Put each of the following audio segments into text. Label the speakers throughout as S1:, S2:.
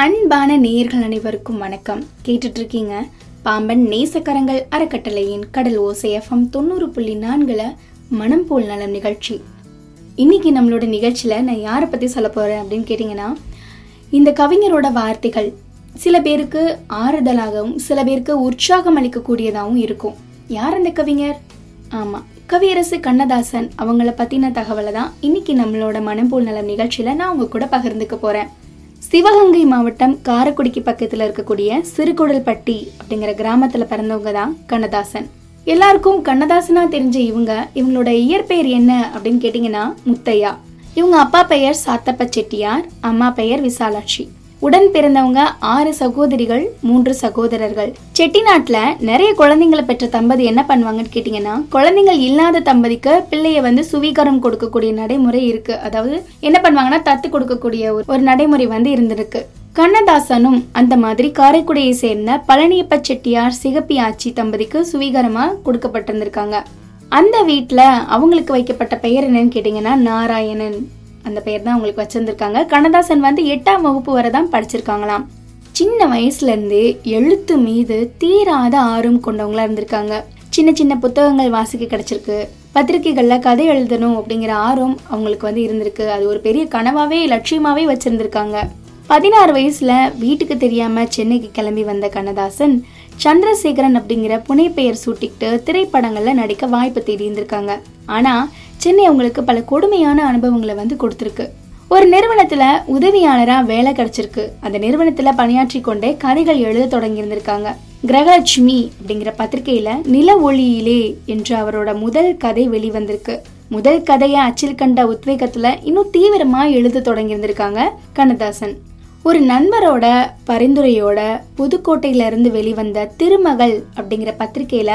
S1: அன்பான நேயர்கள் அனைவருக்கும் வணக்கம். கேட்டுட்டு இருக்கீங்க பாம்பன் நேசக்கரங்கள் அறக்கட்டளையின் கடல் ஓசை எஃப்எம் தொண்ணூறு புள்ளி நான்குல மனம் போல் நலம் நிகழ்ச்சி. இன்னைக்கு நம்மளோட நிகழ்ச்சியில நான் யாரை பத்தி சொல்ல போறேன் அப்படின்னு கேட்டீங்கன்னா இந்த கவிஞரோட வார்த்தைகள் சில பேருக்கு ஆறுதலாகவும் சில பேருக்கு உற்சாகம் அளிக்கக்கூடியதாகவும் இருக்கும். யார் அந்த கவிஞர்? ஆமா கவியரசு கண்ணதாசன் அவங்கள பத்தின தகவலை தான் இன்னைக்கு நம்மளோட மனம் போல் நலம் நிகழ்ச்சியில நான் உங்க கூட பகிர்ந்துக்க போறேன். சிவகங்கை மாவட்டம் காரைக்குடிக்கு பக்கத்தில் இருக்கக்கூடிய சிறுகுடல்பட்டி அப்படிங்கிற கிராமத்தில் பிறந்தவங்க தான் கண்ணதாசன். எல்லாருக்கும் கண்ணதாசனா தெரிஞ்ச இவங்க இவங்களோட இயற்பெயர் என்ன அப்படின்னு கேட்டிங்கன்னா முத்தையா. இவங்க அப்பா பெயர் சாத்தப்ப செட்டியார் அம்மா பெயர் விசாலாட்சி. உடன் பிறந்தவங்க ஆறு சகோதரிகள் மூன்று சகோதரர்கள். செட்டிநாட்டில் நிறைய குழந்தைங்களை பெற்ற தம்பதி என்ன பண்ணுவாங்கன்னு கேட்டிங்கன்னா குழந்தைகள் இல்லாத தம்பதிக்கு பிள்ளைய வந்து சுவீகாரம் கொடுக்கக்கூடிய நடைமுறை இருக்கு. அதாவது என்ன பண்ணுவாங்கன்னா தத்து கொடுக்கக்கூடிய ஒரு- ஒரு நடைமுறை வந்து இருந்திருக்கு. கண்ணதாசனும் அந்த மாதிரி காரைக்குடியை சேர்ந்த பழனியப்ப செட்டியார் சிகப்பி ஆச்சி தம்பதிக்கு சுவீகாரமா கொடுக்கப்பட்டிருந்திருக்காங்க. அந்த வீட்டில் அவங்களுக்கு வைக்கப்பட்ட பெயர் என்னன்னு கேட்டிங்கன்னா நாராயணன். அந்த பெயர் தான் அவங்களுக்கு வச்சிருந்திருக்காங்க. கண்ணதாசன் வந்து எட்டாம் வகுப்பு வரை தான் படிச்சிருக்காங்களாம். சின்ன வயசுலேருந்தே எழுத்து மீது தீராத ஆர்வம் கொண்டவங்களா இருந்திருக்காங்க. சின்ன சின்ன புத்தகங்கள் வாசிக்க கிடைச்சிருக்கு. பத்திரிகைகளில் கதை எழுதணும் அப்படிங்கிற ஆர்வம் அவங்களுக்கு வந்து இருந்திருக்கு. அது ஒரு பெரிய கனவாவே லட்சியமாகவே வச்சிருந்திருக்காங்க. பதினாறு வயசுல வீட்டுக்கு தெரியாம சென்னைக்கு கிளம்பி வந்த கண்ணதாசன் சந்திரசேகரன் அப்படிங்கிற புனைப்பெயர் சூட்டிக்கிட்டு திரைப்படங்கள்ல நடிக்க வாய்ப்பு தேடி இருந்திருக்காங்க ஆனா சென்னை அவங்களுக்கு பல கொடுமையான அனுபவங்களை வந்து கொடுத்துருக்கு. ஒரு நிறுவனத்துல உதவியாளரா வேலை கிடைச்சிருக்கு. அந்த நிறுவனத்துல பணியாற்றி கொண்டே கதைகள் எழுத தொடங்கி இருந்திருக்காங்க கிரகலட்சுமி அப்படிங்கிற பத்திரிகையில நில ஒளியிலே என்று அவரோட முதல் கதை வெளிவந்திருக்கு. முதல் கதையை அச்சில் கண்ட உத்வேகத்துல இன்னும் தீவிரமா எழுத தொடங்கி இருந்திருக்காங்க கண்ணதாசன். ஒரு நண்பரோட பரிந்துரையோட புதுக்கோட்டையில இருந்து வெளிவந்த திருமகள் அப்படிங்கிற பத்திரிகையில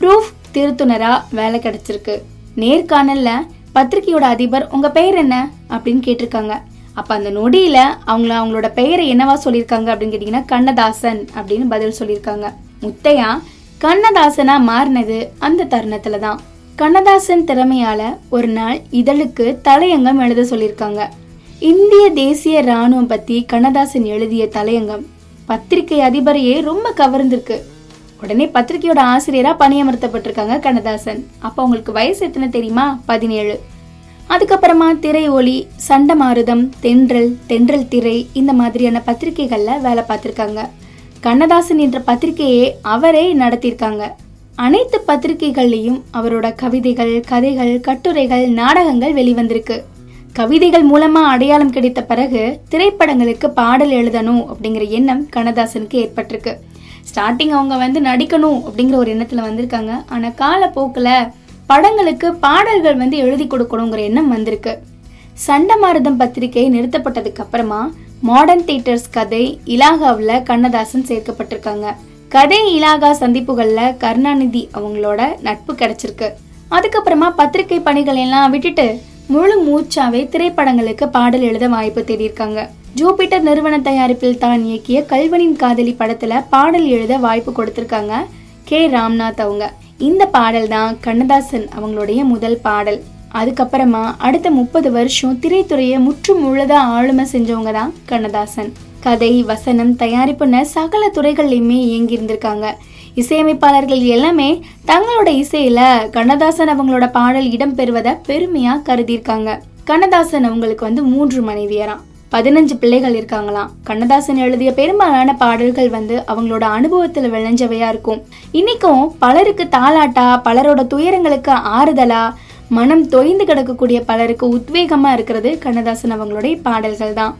S1: ப்ரூஃப் திருத்துனரா வேலை கிடைச்சிருக்கு. நேர்காணல்ல பத்திரிக்கையோட அதிபர் உங்க பெயர் என்ன? அப்படின்னு கேட்டிருக்காங்க. அப்ப அந்த நொடியில அவங்கள அவங்களோட பெயரை என்னவா சொல்லியிருக்காங்க அப்படின்னு கேட்டீங்கன்னா கண்ணதாசன் அப்படின்னு பதில் சொல்லியிருக்காங்க. முத்தையா கண்ணதாசனா மாறினது அந்த தருணத்துல தான். கண்ணதாசன் திறமையால ஒரு நாள் இதழுக்கு தலையங்கம் எழுத சொல்லியிருக்காங்க. இந்திய தேசிய ராணுவம் பத்தி கண்ணதாசன் எழுதிய தலையங்கம் பத்திரிகை அதிபரையே ரொம்ப கவர்ந்திருக்கு. உடனே பத்திரிகையோட ஆசிரியரா பணியமர்த்தப்பட்டிருக்காங்க கண்ணதாசன். அப்ப அவங்களுக்கு வயசு எத்தனை தெரியுமா? பதினேழு. அதுக்கப்புறமா திரை ஒளி சண்டமாருதம் தென்றல் தென்றல் திரை இந்த மாதிரியான பத்திரிகைகள்ல வேலை பார்த்திருக்காங்க. கண்ணதாசன் என்ற பத்திரிகையை அவரே நடத்தியிருக்காங்க. அனைத்து பத்திரிகைகள்லையும் அவரோட கவிதைகள் கதைகள் கட்டுரைகள் நாடகங்கள் வெளிவந்திருக்கு. கவிதைகள் மூலமா அடையாளம் கிடைத்த பிறகு திரைப்படங்களுக்கு பாடல் எழுதணும் அப்படிங்கிற எண்ணம் கண்ணதாசனுக்கு ஏற்பட்டிருக்கு. ஸ்டார்டிங் அவங்க வந்து நடிக்கணும் அப்படிங்கிற ஒரு எண்ணத்தில் வந்திருக்காங்க. ஆனால் காலப்போக்கில் படங்களுக்கு பாடல்கள் வந்து எழுதி கொடுக்கணுங்கிற எண்ணம் வந்திருக்கு. சண்டமாரதம் பத்திரிகை நிறுத்தப்பட்டதுக்கு அப்புறமா மாடர்ன் தியேட்டர்ஸ் கதை இலாகாவில் கண்ணதாசன் சேர்க்கப்பட்டிருக்காங்க. கதை இலாகா சந்திப்புகளில் கருணாநிதி அவங்களோட நட்பு கிடைச்சிருக்கு. அதுக்கப்புறமா பத்திரிகை பணிகள் எல்லாம் விட்டுட்டு முழு மூச்சாவே திரைப்படங்களுக்கு பாடல் எழுத வாய்ப்பு தேடியிருக்காங்க. ஜூபிட்டர் நிறுவன தயாரிப்பில் தான் இயக்கிய கல்வனின் காதலி படத்துல பாடல் எழுத வாய்ப்பு கொடுத்திருக்காங்க கே. ராம்நாத் அவங்க. இந்த பாடல் தான் கண்ணதாசன் அவங்களுடைய முதல் பாடல். அதுக்கப்புறமா அடுத்த முப்பது வருஷம் திரைத்துறையை முற்று முழுதா ஆளுமை செஞ்சவங்க தான் கண்ணதாசன். கதை வசனம் தயாரிப்புன்னு சகல துறைகள்லையுமே இயங்கி இருந்திருக்காங்க இசையமைப்பாளர்கள் எல்லாமே தங்களோட இசையில கண்ணதாசன் அவங்களோட பாடல் இடம் பெறுவதை பெருமையா கருதியிருக்காங்க. கண்ணதாசன் அவங்களுக்கு வந்து மூன்று மனைவியரான் பதினஞ்சு பிள்ளைகள் இருக்காங்களாம். கண்ணதாசன் எழுதிய பெரும்பாலான பாடல்கள் வந்து அவங்களோட அனுபவத்துல விளைஞ்சவையா இருக்கும். இன்னைக்கும் பலருக்கு தாலாட்டா பலரோட துயரங்களுக்கு ஆறுதலா மனம் தொய்ந்து கிடக்கக்கூடிய பலருக்கு உத்வேகமா இருக்கிறது கண்ணதாசன் அவங்களுடைய பாடல்கள் தான்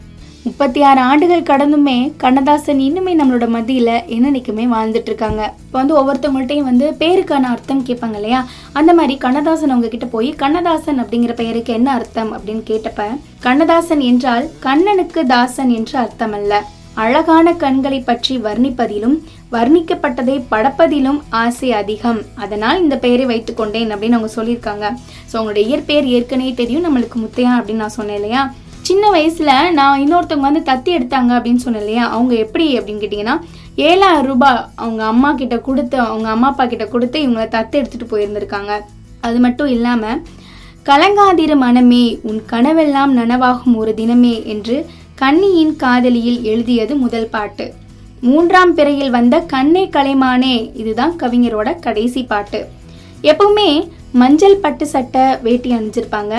S1: முப்பத்தி ஆறு ஆண்டுகள் கடந்துமே கண்ணதாசன் இன்னுமே நம்மளோட மத்தியில என்னன்னைக்குமே வாழ்ந்துட்டு இருக்காங்க. இப்போ வந்து ஒவ்வொருத்தவங்கள்ட்டையும் வந்து பேருக்கான அர்த்தம் கேட்பாங்க இல்லையா? அந்த மாதிரி கண்ணதாசன் அவங்க கிட்ட போய் கண்ணதாசன் அப்படிங்கிற பெயருக்கு என்ன அர்த்தம் அப்படின்னு கேட்டப்ப கண்ணதாசன் என்றால் கண்ணனுக்கு தாசன் என்று அர்த்தம் அல்ல அழகான கண்களை பற்றி வர்ணிப்பதிலும் வர்ணிக்கப்பட்டதை படப்பதிலும் ஆசை அதிகம். அதனால் இந்த பெயரை வைத்துக்கொண்டேன் அப்படின்னு அவங்க சொல்லியிருக்காங்க. ஸோ அவங்களோட இயற்பெயர் ஏற்கனவே தெரியும். நம்மளுக்கு முத்தையா அப்படின்னு நான் சொன்னேன் இல்லையா? சின்ன வயசில் நான் இன்னொருத்தவங்க வந்து தத்தி எடுத்தாங்க அப்படின்னு சொன்னேன் இல்லையா? அவங்க எப்படி அப்படின்னு கேட்டிங்கன்னா ஏழாயிரம் ரூபாய் அவங்க அம்மா கிட்ட கொடுத்து அவங்க அம்மா அப்பா கிட்ட கொடுத்து இவங்கள தத்து எடுத்துகிட்டு போயிருந்திருக்காங்க. அது மட்டும் இல்லாமல் கலங்காதிர மனமே உன் கனவெல்லாம் நனவாகும் ஒரு தினமே என்று கன்னியின் காதலியில் எழுதியது முதல் பாட்டு. மூன்றாம் பிறையில் வந்த கண்ணே கலைமானே இதுதான் கவிஞரோட கடைசி பாட்டு. எப்பவுமே மஞ்சள் பட்டு சட்டை வேட்டி அணிஞ்சிருப்பாங்க.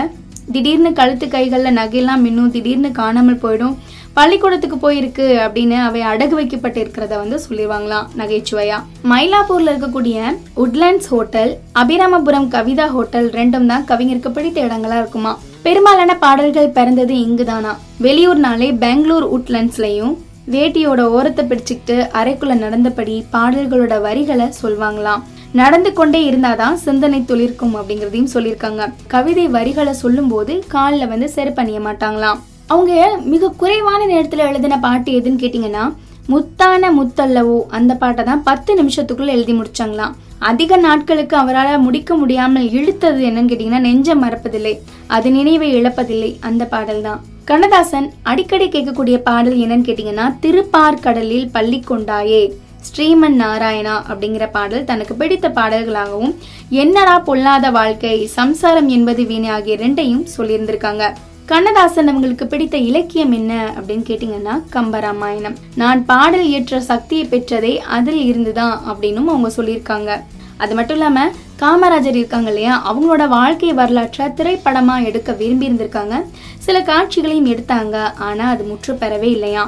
S1: திடீர்னு கழுத்து கைகளில் நகையெல்லாம் மின்னும் திடீர்னு காணாமல் போயிடும். பள்ளிக்கூடத்துக்கு போயிருக்கு அப்படின்னு அவை அடகு வைக்கப்பட்டு இருக்கிறத வந்து சொல்லிடுவாங்களாம் நகைச்சுவையா. மயிலாப்பூர்ல இருக்கக்கூடிய Woodlands hotel Abhiramapuram Kavitha hotel ரெண்டும் தான் கவிஞருக்கு பிடித்த இடங்களா இருக்குமா. பெரும்பாலான பாடல்கள் பிறந்தது இங்குதானா. வெளியூர்னாலே பெங்களூர் உட்லேண்ட்ஸ்லயும் வேட்டியோட ஓரத்தை பிடிச்சிக்கிட்டு அறைக்குள்ள நடந்தபடி பாடல்களோட வரிகளை சொல்வாங்களாம். நடந்து கொண்டே இருந்தாதான் சிந்தனை துளிர்க்கும் அப்படிங்கிறதையும் சொல்லியிருக்காங்க. கவிதை வரிகளை சொல்லும்போது காலில் வந்து செருப்பணிய மாட்டாங்களாம். அவங்க மிக குறைவான நேரத்தில் எழுதின பாட்டு எதுன்னு கேட்டிங்கன்னா முத்தான முத்தல்லவோ அந்த பாட்டை தான் பத்து நிமிஷத்துக்குள்ள எழுதி முடிச்சாங்களாம். அதிக நாட்களுக்கு அவரால் முடிக்க முடியாமல் இழுத்தது என்னன்னு கேட்டிங்கன்னா நெஞ்சம் மறப்பதில்லை அது நினைவை இழப்பதில்லை அந்த பாடல் தான். கண்ணதாசன் அடிக்கடி கேட்கக்கூடிய பாடல் என்னன்னு கேட்டிங்கன்னா திருப்பார்கடலில் பள்ளி கொண்டாயே ஸ்ரீமன் நாராயணா அப்படிங்கிற பாடல் தனக்கு பிடித்த பாடல்களாகவும் என்னடா பொல்லாத வாழ்க்கை சம்சாரம் என்பது வீணை ஆகிய ரெண்டையும் சொல்லியிருந்திருக்காங்க. கண்ணதாசன் அவங்களுக்கு பிடித்த இலக்கியம் என்ன அப்படின்னு கேட்டீங்கன்னா கம்பராமாயணம். நான் பாடல் இயற்ற சக்தியை பெற்றதே அதில் இருந்துதான் அப்படின்னும் அவங்க சொல்லியிருக்காங்க. அது மட்டும் இல்லாம காமராஜர் இருக்காங்க இல்லையா அவங்களோட வாழ்க்கை வரலாற்றை திரைப்படமா எடுக்க விரும்பி இருந்திருக்காங்க சில காட்சிகளையும் எடுத்தாங்க ஆனா அது முற்று பெறவே இல்லையா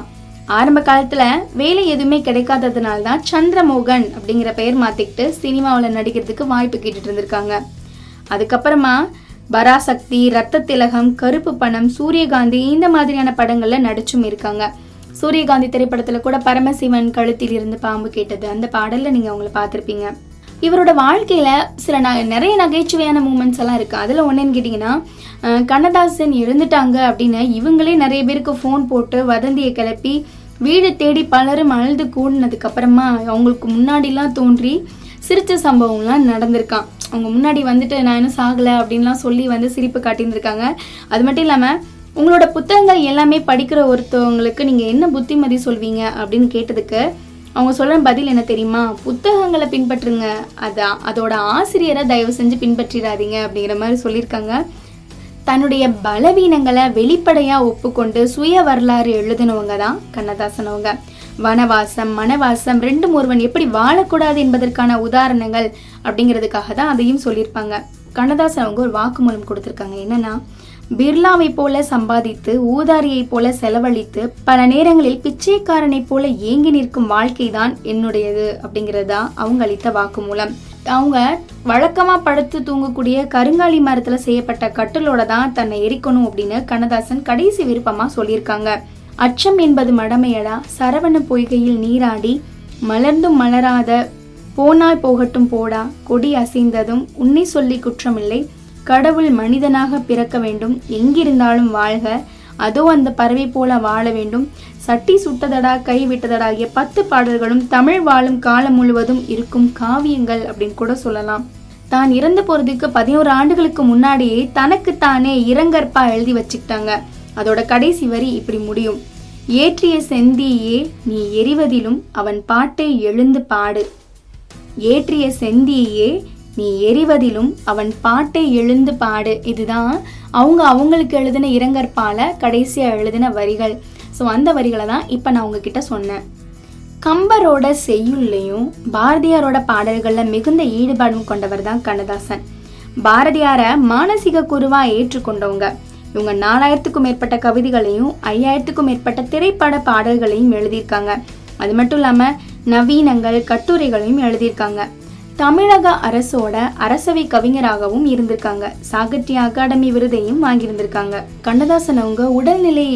S1: ஆரம்ப காலத்துல வேலை எதுவுமே கிடைக்காததுனால தான் சந்திரமோகன் அப்படிங்கிற பெயர் மாத்திக்கிட்டு சினிமாவில் நடிக்கிறதுக்கு வாய்ப்பு கேட்டுட்டு இருந்திருக்காங்க. அதுக்கப்புறமா பராசக்தி ரத்த திலகம் கருப்பு பணம் சூரியகாந்தி இந்த மாதிரியான படங்கள்ல நடிச்சும் இருக்காங்க. சூரியகாந்தி திரைப்படத்துல கூட பரமசிவன் கழுத்தில் இருந்து பாம்பு கேட்டது. அந்த பாடல்ல நீங்க அவங்கள பார்த்துருப்பீங்க. இவரோட வாழ்க்கையில சில ந நிறைய நகைச்சுவையான மூமெண்ட்ஸ் எல்லாம் இருக்கு. அதுல ஒன்றுன்னு கேட்டிங்கன்னா கண்ணதாசன் இறந்துட்டாங்க அப்படின்னு இவங்களே நிறைய பேருக்கு ஃபோன் போட்டு வதந்தியை கிளப்பி வீடு தேடி பலரும் அழுது கூடினதுக்கு அப்புறமா அவங்களுக்கு முன்னாடிலாம் தோன்றி சிரிச்ச சம்பவம்லாம் நடந்திருக்கான். அவங்க முன்னாடி வந்துட்டு நான் இன்னும் சாகலை அப்படின்லாம் சொல்லி வந்து சிரிப்பு காட்டியிருந்திருக்காங்க. அது மட்டும் இல்லாமல் உங்களோட புத்தகங்கள் எல்லாமே படிக்கிற ஒருத்தவங்களுக்கு நீங்கள் என்ன புத்திமதி சொல்வீங்க அப்படின்னு கேட்டதுக்கு அவங்க சொல்கிற பதில் என்ன தெரியுமா? புத்தகங்களை பின்பற்றுங்க. அதான் அதோட ஆசிரியரை தயவு செஞ்சு பின்பற்றிடாதீங்க அப்படிங்கிற மாதிரி சொல்லியிருக்காங்க. தன்னுடைய பலவீனங்களை வெளிப்படையா ஒப்புக்கொண்டு சுய வரலாறு எழுதினவங்க தான் கண்ணதாசன் அவங்க வனவாசம் மனவாசம் ரெண்டும் ஒருவன் எப்படி வாழக்கூடாது என்பதற்கான உதாரணங்கள் அப்படிங்கிறதுக்காக தான் அதையும் சொல்லியிருப்பாங்க. கண்ணதாசன் அவங்க ஒரு வாக்குமூலம் கொடுத்துருக்காங்க. என்னன்னா பிர்லாவை போல சம்பாதித்து ஊதாரியை போல செலவழித்து பல நேரங்களில் பிச்சைக்காரனை போல ஏங்கி நிற்கும் வாழ்க்கை தான் என்னுடையது அப்படிங்கிறது தான் அவங்க அளித்த வாக்குமூலம். அவங்க வழக்கமா படுத்து தூங்கக்கூடிய கருங்காலி மரத்துல செய்யப்பட்ட கட்டிலோட தான் தன்னை எரிக்கணும் அப்படின்னு கண்ணதாசன் கடைசி விருப்பமா சொல்லியிருக்காங்க. அச்சம் என்பது மடமையடா. சரவண பொய்கையில் நீராடி மலர்ந்தும் மலராத போனால் போகட்டும் போடா கொடி அசைந்ததும் உன்னை சொல்லி குற்றமில்லை. கடவுள் மனிதனாக பிறக்க வேண்டும். எங்கிருந்தாலும் வாழ்க. அதோ அந்த பறவை போல வாழ வேண்டும். சட்டி சுட்டதடா கை விட்டதடாகிய பத்து பாடல்களும் தமிழ் வாழும் காலம் முழுவதும் இருக்கும் காவியங்கள் அப்படின்னு கூட சொல்லலாம். தான் இறந்து போறதுக்கு பதினோரு ஆண்டுகளுக்கு முன்னாடியே தனக்கு தானே இரங்கற்பா எழுதி வச்சுக்கிட்டாங்க. அதோட கடைசி வரி இப்படி முடியும். ஏற்றிய செந்தியே நீ எரிவதிலும் அவன் பாட்டை எழுந்து பாடு. ஏற்றிய செந்தியே நீ எரிவதிலும் அவன் பாட்டை எழுந்து பாடு. இதுதான் அவங்க அவங்களுக்கு எழுதின இரங்கற்பால கடைசியாக எழுதின வரிகள். ஸோ அந்த வரிகளை தான் இப்போ நான் உங்ககிட்ட சொன்னேன். கம்பரோட செய்யுள்ளையும் பாரதியாரோட பாடல்களில் மிகுந்த ஈடுபாடும் கொண்டவர் தான் கண்ணதாசன். பாரதியாரை மானசீக குருவாக ஏற்றுக்கொண்டவங்க. இவங்க நாலாயிரத்துக்கும் மேற்பட்ட கவிதைகளையும் ஐயாயிரத்துக்கும் மேற்பட்ட திரைப்பட பாடல்களையும் எழுதியிருக்காங்க. அது மட்டும் இல்லாமல் நவீனங்கள் கட்டுரைகளையும் எழுதியிருக்காங்க. தமிழக அரசோட அரசவை கவிஞராகவும் இருந்திருக்காங்க. சாகித்ய அகாடமி விருதையும் வாங்கியிருந்திருக்காங்க. கண்ணதாசன் அவங்க உடல்நிலை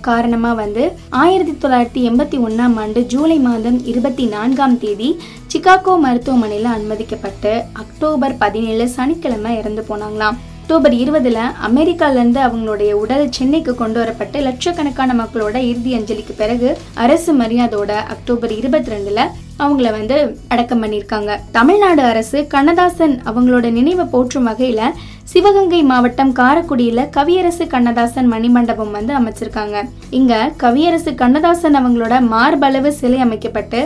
S1: காரணமா வந்து ஆயிரத்தி தொள்ளாயிரத்தி எண்பத்தி ஒன்னாம் ஆண்டு ஜூலை மாதம் இருபத்தி நான்காம் தேதி சிகாகோ மருத்துவமனையில் அனுமதிக்கப்பட்டு அக்டோபர் பதினேழு சனிக்கிழமை இறந்து போனாங்களாம். அக்டோபர் இருபதுல அமெரிக்காலேருந்து அவங்களுடைய உடல் சென்னைக்கு கொண்டு வரப்பட்டு லட்சக்கணக்கான மக்களோட இறுதி அஞ்சலிக்கு பிறகு அரசு மரியாதையோட அக்டோபர் இருபத்தி ரெண்டுல அவங்கள வந்து அடக்கம் பண்ணியிருக்காங்க. தமிழ்நாடு அரசு கண்ணதாசன் அவங்களோட நினைவை போற்றும் வகையில் சிவகங்கை மாவட்டம் காரக்குடியில் கவியரசு கண்ணதாசன் மணிமண்டபம் வந்து அமைச்சிருக்காங்க. இங்கே கவியரசு கண்ணதாசன் அவங்களோட மார்பளவு சிலை அமைக்கப்பட்டு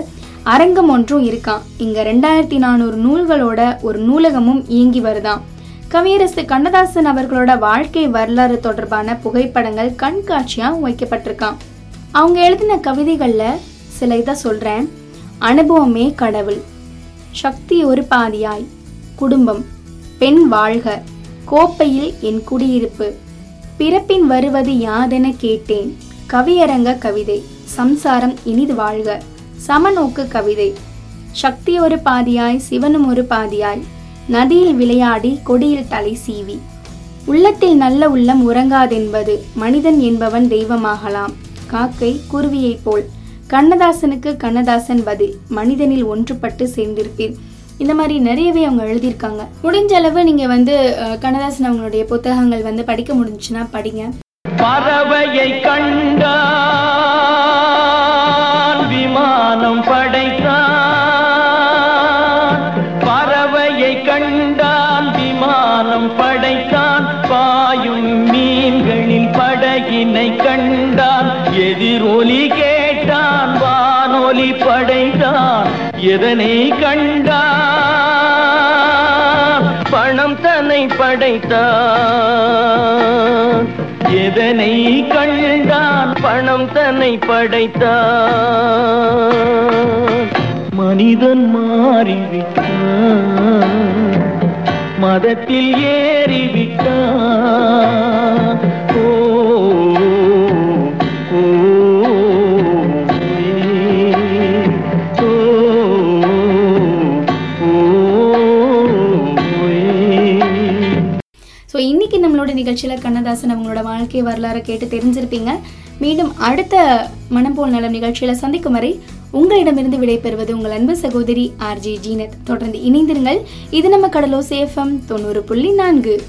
S1: அரங்கம் ஒன்றும் இருக்கான் இங்கே ரெண்டாயிரத்தி நானூறு நூல்களோட ஒரு நூலகமும் இயங்கி வருதான் கவியரசு கண்ணதாசன் அவர்களோட வாழ்க்கை வரலாறு தொடர்பான புகைப்படங்கள் கண்காட்சியாக வைக்கப்பட்டிருக்கான் அவங்க எழுதின கவிதைகளில் சில இதை சொல்கிறேன் அனுபவமே கடவுள். சக்தி ஒரு பாதியாய். குடும்பம் பெண் வாழ்க கோப்பையில் என் குடியிருப்பு. பிறப்பின் வருவது யாதென கேட்டேன். கவியரங்க கவிதை சம்சாரம் இனிது வாழ்க. சமநோக்கு கவிதை சக்தி ஒரு பாதியாய் சிவனும் ஒரு பாதியாய். நதியில் விளையாடி கொடியில் தலை சீவி. உள்ளத்தில் நல்ல உள்ளம் உறங்காதென்பது மனிதன் என்பவன் தெய்வமாகலாம். காக்கை குருவியைப் போல். கண்ணதாசனுக்கு கண்ணதாசன் பதில் மனிதனில் ஒன்றுபட்டு சேர்ந்திருப்பீர். இந்த மாதிரி நிறையவே அவங்க எழுதியிருக்காங்க. முடிஞ்ச அளவு நீங்க வந்து கண்ணதாசன் அவங்களுடைய புத்தகங்கள் வந்து படிக்க முடிஞ்சுன்னா படிங்க.
S2: பறவையை கண்டான் விமானம் படைத்தான். பறவையை கண்டான் விமானம் படைத்தான். பாயும் மீன்களின் படகினை கண்டான். எதிரொலி எதனை கண்டான் பணம் தன்னை படைத்தான். எதனை கண்டான் பணம் தன்னை படைத்தான். மனிதன் மாறிவிட்டான். மதத்தில் ஏறிவிட்டான்.
S1: நம்மளோட நிகழ்ச்சியில் கண்ணதாசன் அவங்களோட வாழ்க்கை வரலாறை கேட்டு தெரிஞ்சிருப்பீங்க. மீண்டும் அடுத்த மனம் போல் நலம் நிகழ்ச்சியில் சந்திக்கும் வரை உங்களிடமிருந்து விடைபெறுவது உங்கள் அன்பு சகோதரி ஆர்ஜே ஜீனத். தொடர்ந்து இணைந்திருங்கள். இது நம்ம கடலோ சேஃபம் தொண்ணூறு புள்ளி நான்கு.